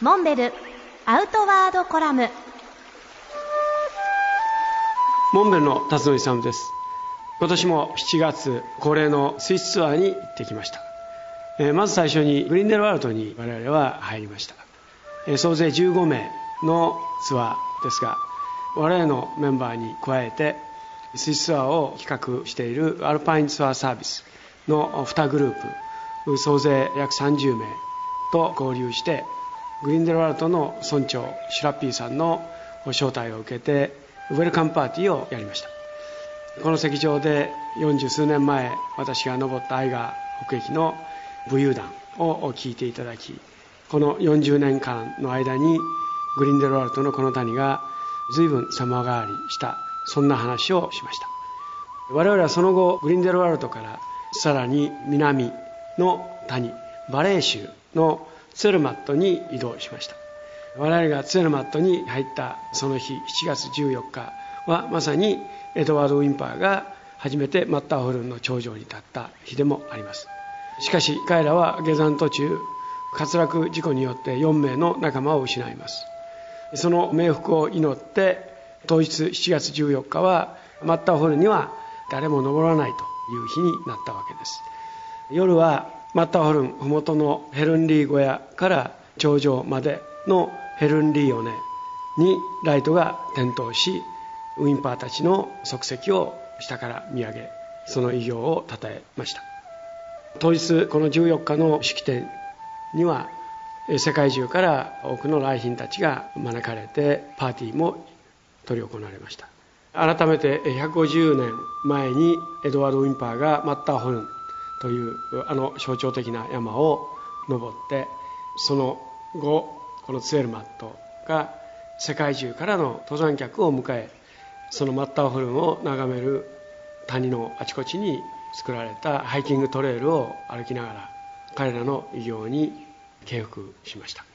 モンベルアウトワードコラム。モンベルの辰野勇です。今年も7月恒例のスイスツアーに行ってきました、えーまず最初にグリンデルワルトに我々は入りました、えー総勢15名のツアーですが我々のメンバーに加えてスイスツアーを企画しているアルパインツアーサービスの2グループ総勢約30名と合流してグリンデルワルトの村長シュラッピーさんの招待を受けてウェルカムパーティーをやりました。この席上で40数年前私が登ったアイガー北駅の武勇弾を聞いていただきこの40年間の間にグリンデルワルトのこの谷が随分様変わりしたそんな話をしました。我々はその後グリンデルワルトからさらに南の谷バレー州のツェルマットに移動しました。我々がツェルマットに入ったその日7月14日はまさにエドワード・ウィンパーが初めてマッターホルンの頂上に立った日でもあります。しかし彼らは下山途中滑落事故によって4名の仲間を失います。その冥福を祈って当日7月14日はマッターホルンには誰も登らないという日になったわけです。夜はマッターホルン麓のヘルンリー小屋から頂上までのヘルンリーオネにライトが点灯しウィンパーたちの足跡を下から見上げその偉業を称えました。当日この14日の式典には世界中から多くの来賓たちが招かれてパーティーも執り行われました。改めて150年前にエドワード・ウィンパーがマッターホルンというあの象徴的な山を登ってその後このツエルマットが世界中からの登山客を迎えそのマッターホルンを眺める谷のあちこちに作られたハイキングトレイルを歩きながら彼らの偉業に敬服しました。